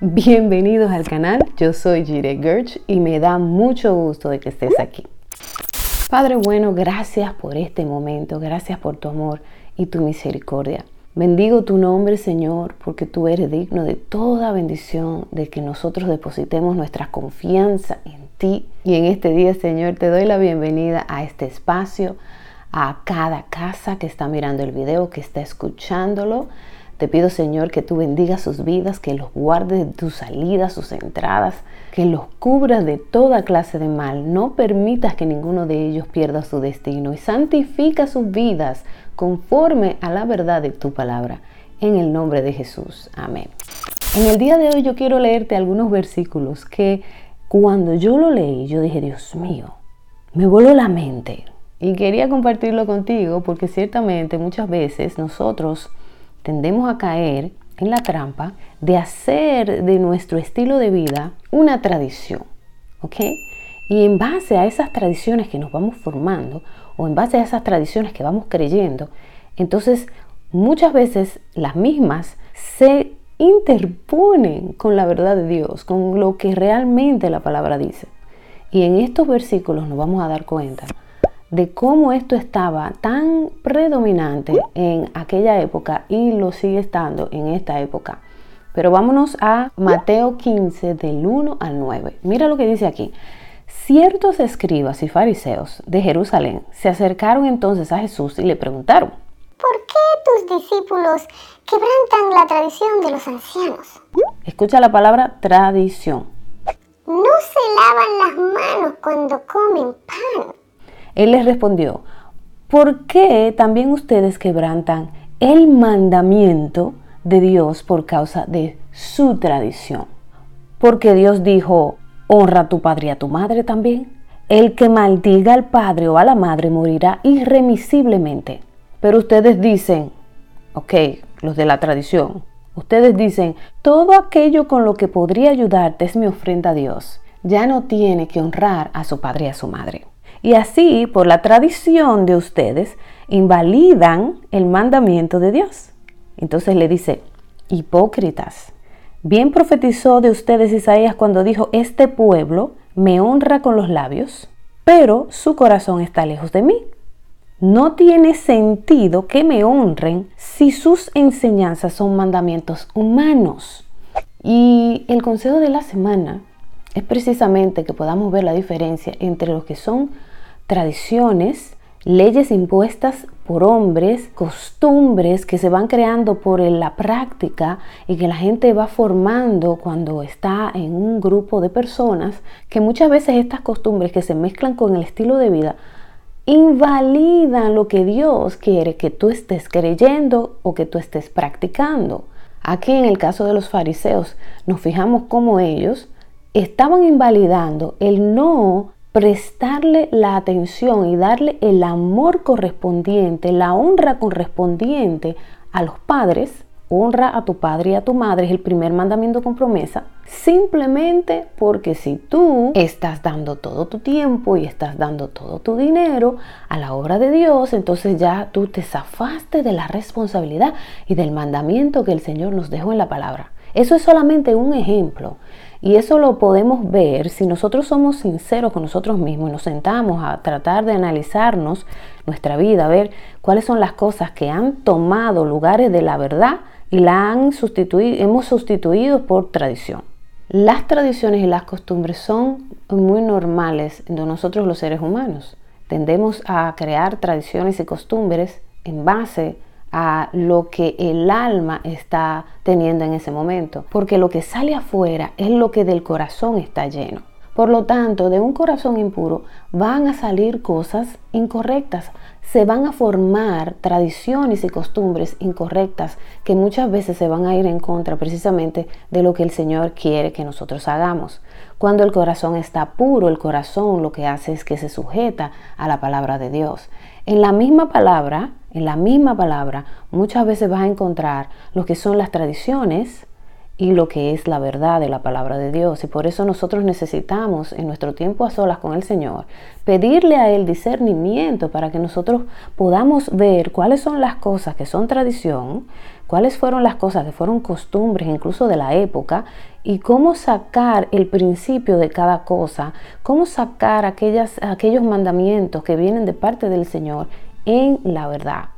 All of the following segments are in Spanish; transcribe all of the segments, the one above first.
Bienvenidos al canal, yo soy Jire Gerch y me da mucho gusto de que estés aquí. Padre bueno, gracias por este momento, gracias por tu amor y tu misericordia. Bendigo tu nombre, Señor, porque tú eres digno de toda bendición, de que nosotros depositemos nuestra confianza en ti. Y en este día, Señor, te doy la bienvenida a este espacio, a cada casa que está mirando el video, que está escuchándolo. Te pido, Señor, que tú bendigas sus vidas, que los guardes de tus salidas, sus entradas, que los cubras de toda clase de mal. No permitas que ninguno de ellos pierda su destino y santifica sus vidas conforme a la verdad de tu palabra. En el nombre de Jesús. Amén. En el día de hoy yo quiero leerte algunos versículos que cuando yo lo leí, yo dije, Dios mío, me voló la mente. Y quería compartirlo contigo porque ciertamente muchas veces nosotros tendemos a caer en la trampa de hacer de nuestro estilo de vida una tradición, ¿ok? Y en base a esas tradiciones que nos vamos formando o en base a esas tradiciones que vamos creyendo, entonces muchas veces las mismas se interponen con la verdad de Dios, con lo que realmente la palabra dice. Y en estos versículos nos vamos a dar cuenta de cómo esto estaba tan predominante en aquella época y lo sigue estando en esta época. Pero vámonos a Mateo 15 del 1 al 9. Mira lo que dice aquí. Ciertos escribas y fariseos de Jerusalén se acercaron entonces a Jesús y le preguntaron, ¿por qué tus discípulos quebrantan la tradición de los ancianos? Escucha la palabra tradición. No se lavan las manos cuando comen pan. Él les respondió, ¿por qué también ustedes quebrantan el mandamiento de Dios por causa de su tradición? Porque Dios dijo, honra a tu padre y a tu madre también. El que maldiga al padre o a la madre morirá irremisiblemente. Pero ustedes dicen, ok, los de la tradición, ustedes dicen, todo aquello con lo que podría ayudarte es mi ofrenda a Dios. Ya no tiene que honrar a su padre y a su madre. Y así, por la tradición de ustedes, invalidan el mandamiento de Dios. Entonces le dice, hipócritas, bien profetizó de ustedes Isaías cuando dijo, este pueblo me honra con los labios, pero su corazón está lejos de mí. No tiene sentido que me honren si sus enseñanzas son mandamientos humanos. Y el consejo de la semana es precisamente que podamos ver la diferencia entre lo que son tradiciones, leyes impuestas por hombres, costumbres que se van creando por la práctica y que la gente va formando cuando está en un grupo de personas, que muchas veces estas costumbres que se mezclan con el estilo de vida invalidan lo que Dios quiere que tú estés creyendo o que tú estés practicando. Aquí en el caso de los fariseos nos fijamos cómo ellos estaban invalidando el no prestarle la atención y darle el amor correspondiente, la honra correspondiente a los padres. Honra a tu padre y a tu madre es el primer mandamiento con promesa. Simplemente porque si tú estás dando todo tu tiempo y estás dando todo tu dinero a la obra de Dios, entonces ya tú te zafaste de la responsabilidad y del mandamiento que el Señor nos dejó en la palabra. Eso es solamente un ejemplo. Y eso lo podemos ver si nosotros somos sinceros con nosotros mismos y nos sentamos a tratar de analizarnos nuestra vida, a ver cuáles son las cosas que han tomado lugares de la verdad y la han sustituido, hemos sustituido por tradición. Las tradiciones y las costumbres son muy normales de nosotros los seres humanos. Tendemos a crear tradiciones y costumbres en base a lo que el alma está teniendo en ese momento, porque lo que sale afuera es lo que del corazón está lleno. Por lo tanto, de un corazón impuro van a salir cosas incorrectas, se van a formar tradiciones y costumbres incorrectas que muchas veces se van a ir en contra precisamente de lo que el Señor quiere que nosotros hagamos. Cuando el corazón está puro, el corazón lo que hace es que se sujeta a la palabra de Dios. En la misma palabra, en la misma palabra, muchas veces vas a encontrar lo que son las tradiciones y lo que es la verdad de la palabra de Dios. Y por eso nosotros necesitamos en nuestro tiempo a solas con el Señor pedirle a Él discernimiento para que nosotros podamos ver cuáles son las cosas que son tradición, cuáles fueron las cosas que fueron costumbres incluso de la época y cómo sacar el principio de cada cosa, cómo sacar aquellas, aquellos mandamientos que vienen de parte del Señor en la verdad.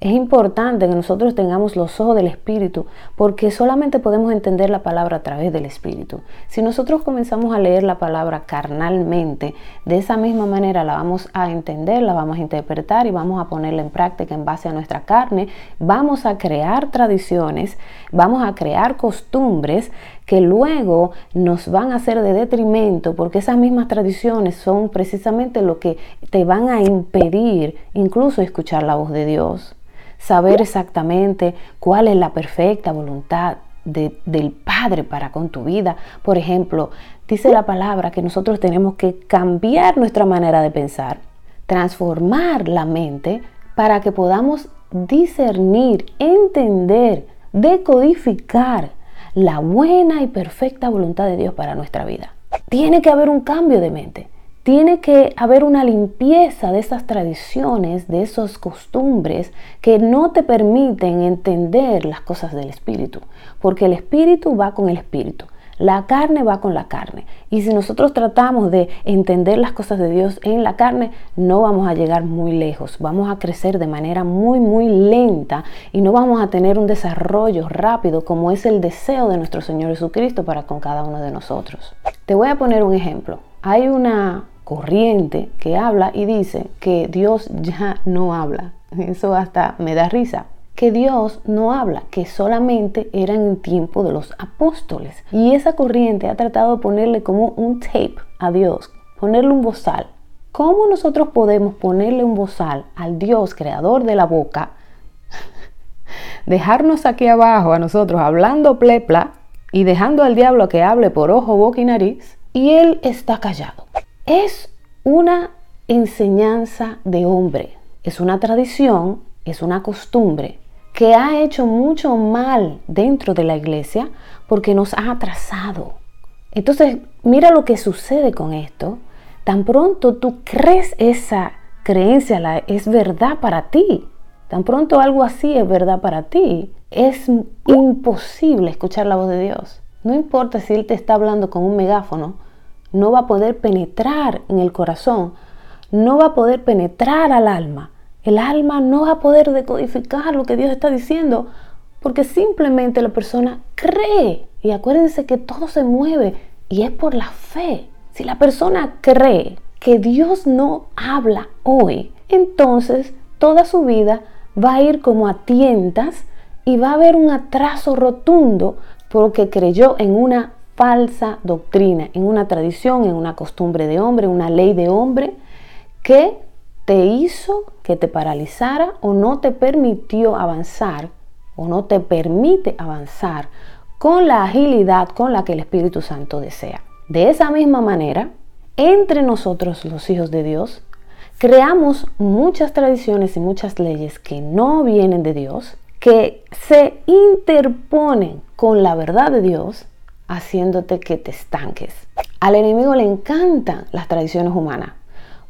Es importante que nosotros tengamos los ojos del Espíritu porque solamente podemos entender la palabra a través del Espíritu. Si nosotros comenzamos a leer la palabra carnalmente, de esa misma manera la vamos a entender, la vamos a interpretar y vamos a ponerla en práctica en base a nuestra carne. Vamos a crear tradiciones, vamos a crear costumbres que luego nos van a hacer de detrimento porque esas mismas tradiciones son precisamente lo que te van a impedir incluso escuchar la voz de Dios saber exactamente cuál es la perfecta voluntad del Padre para con tu vida. Por ejemplo, dice la palabra que nosotros tenemos que cambiar nuestra manera de pensar, transformar la mente para que podamos discernir, entender, decodificar la buena y perfecta voluntad de Dios para nuestra vida. Tiene que haber un cambio de mente. Tiene que haber una limpieza de esas tradiciones, de esas costumbres que no te permiten entender las cosas del espíritu, porque el espíritu va con el espíritu. La carne va con la carne. Y si nosotros tratamos de entender las cosas de Dios en la carne, no vamos a llegar muy lejos. Vamos a crecer de manera muy, muy lenta y no vamos a tener un desarrollo rápido como es el deseo de nuestro Señor Jesucristo para con cada uno de nosotros. Te voy a poner un ejemplo. Hay una corriente que habla y dice que Dios ya no habla. Eso hasta me da risa. Que Dios no habla, que solamente era en tiempo de los apóstoles. Y esa corriente ha tratado de ponerle como un tape a Dios, ponerle un bozal. ¿Cómo nosotros podemos ponerle un bozal al Dios creador de la boca? Dejarnos aquí abajo a nosotros hablando plepla y dejando al diablo que hable por ojo, boca y nariz y él está callado es una enseñanza de hombre, es una tradición, es una costumbre que ha hecho mucho mal dentro de la iglesia porque nos ha atrasado. Entonces, mira lo que sucede con esto. Tan pronto tú crees esa creencia es verdad para ti, tan pronto algo así es verdad para ti, es imposible escuchar la voz de Dios. No importa si Él te está hablando con un megáfono no va a poder penetrar en el corazón, no va a poder penetrar al alma. El alma no va a poder decodificar lo que Dios está diciendo porque simplemente la persona cree. Y acuérdense que todo se mueve y es por la fe. Si la persona cree que Dios no habla hoy, entonces toda su vida va a ir como a tientas y va a haber un atraso rotundo porque creyó en una falsa doctrina, en una tradición, en una costumbre de hombre, una ley de hombre que te hizo que te paralizara o no te permitió avanzar o no te permite avanzar con la agilidad con la que el Espíritu Santo desea. De esa misma manera, entre nosotros los hijos de Dios, creamos muchas tradiciones y muchas leyes que no vienen de Dios, que se interponen con la verdad de Dios haciéndote que te estanques. Al enemigo le encantan las tradiciones humanas,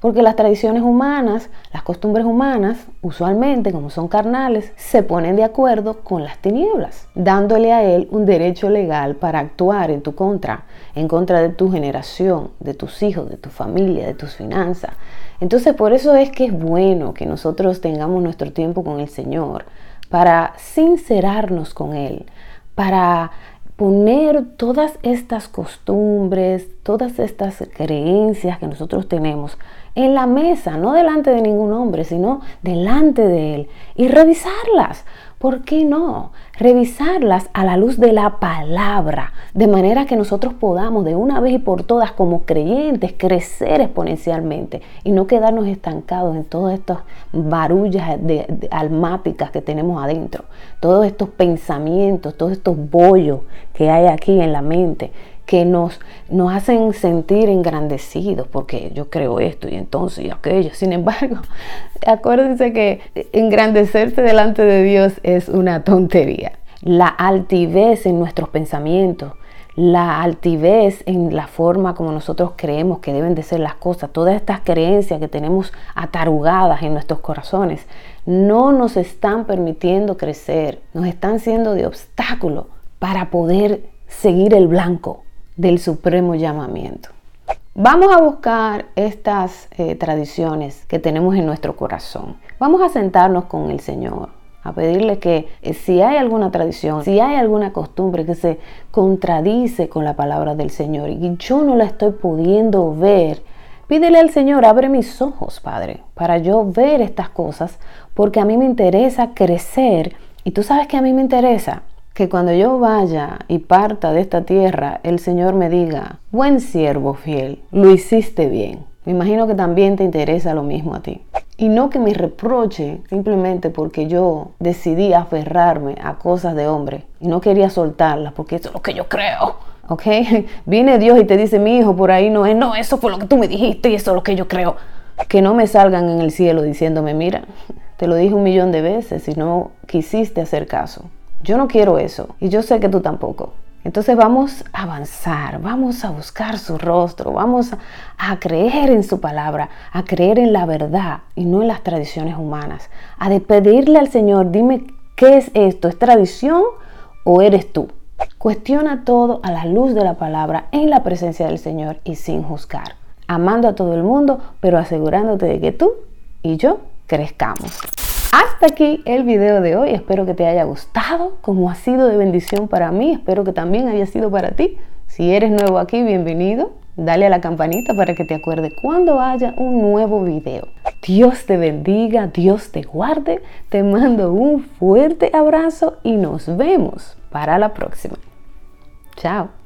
porque las tradiciones humanas, las costumbres humanas, usualmente como son carnales, se ponen de acuerdo con las tinieblas, dándole a él un derecho legal para actuar en tu contra, en contra de tu generación, de tus hijos, de tu familia, de tus finanzas. Entonces por eso es que es bueno que nosotros tengamos nuestro tiempo con el Señor, para sincerarnos con Él, para poner todas estas costumbres, todas estas creencias que nosotros tenemos en la mesa, no delante de ningún hombre, sino delante de él y revisarlas. ¿Por qué no? Revisarlas a la luz de la palabra, de manera que nosotros podamos de una vez y por todas como creyentes crecer exponencialmente y no quedarnos estancados en todas estas barullas de, almáticas que tenemos adentro, todos estos pensamientos, todos estos bollos que hay aquí en la mente que nos, hacen sentir engrandecidos, porque yo creo esto y entonces y aquello. Sin embargo, acuérdense que engrandecerse delante de Dios es una tontería. la altivez en nuestros pensamientos, la altivez en la forma como nosotros creemos que deben de ser las cosas, todas estas creencias que tenemos atarugadas en nuestros corazones, no nos están permitiendo crecer, nos están siendo de obstáculo para poder seguir el blanco del supremo llamamiento. Vamos a buscar estas eh, tradiciones que tenemos en nuestro corazón. Vamos a sentarnos con el Señor a pedirle que eh, si hay alguna tradición, si hay alguna costumbre que se contradice con la palabra del Señor y yo no la estoy pudiendo ver, pídele al Señor, abre mis ojos, Padre, para yo ver estas cosas, porque a mí me interesa crecer y tú sabes que a mí me interesa que cuando yo vaya y parta de esta tierra, el Señor me diga, buen siervo fiel, lo hiciste bien. Me imagino que también te interesa lo mismo a ti. Y no que me reproche simplemente porque yo decidí aferrarme a cosas de hombre y no quería soltarlas porque eso es lo que yo creo. ¿Ok? Viene Dios y te dice, mi hijo, por ahí no es, no, eso fue lo que tú me dijiste y eso es lo que yo creo. Que no me salgan en el cielo diciéndome, mira, te lo dije un millón de veces y no quisiste hacer caso. Yo no quiero eso y yo sé que tú tampoco. Entonces vamos a avanzar, vamos a buscar su rostro, vamos a, creer en su palabra, a creer en la verdad y no en las tradiciones humanas, a pedirle al Señor, dime qué es esto, ¿es tradición o eres tú? Cuestiona todo a la luz de la palabra en la presencia del Señor y sin juzgar, amando a todo el mundo, pero asegurándote de que tú y yo crezcamos. Hasta aquí el video de hoy. Espero que te haya gustado, como ha sido de bendición para mí. Espero que también haya sido para ti. Si eres nuevo aquí, bienvenido. Dale a la campanita para que te acuerde cuando haya un nuevo video. Dios te bendiga, Dios te guarde. Te mando un fuerte abrazo y nos vemos para la próxima. Chao.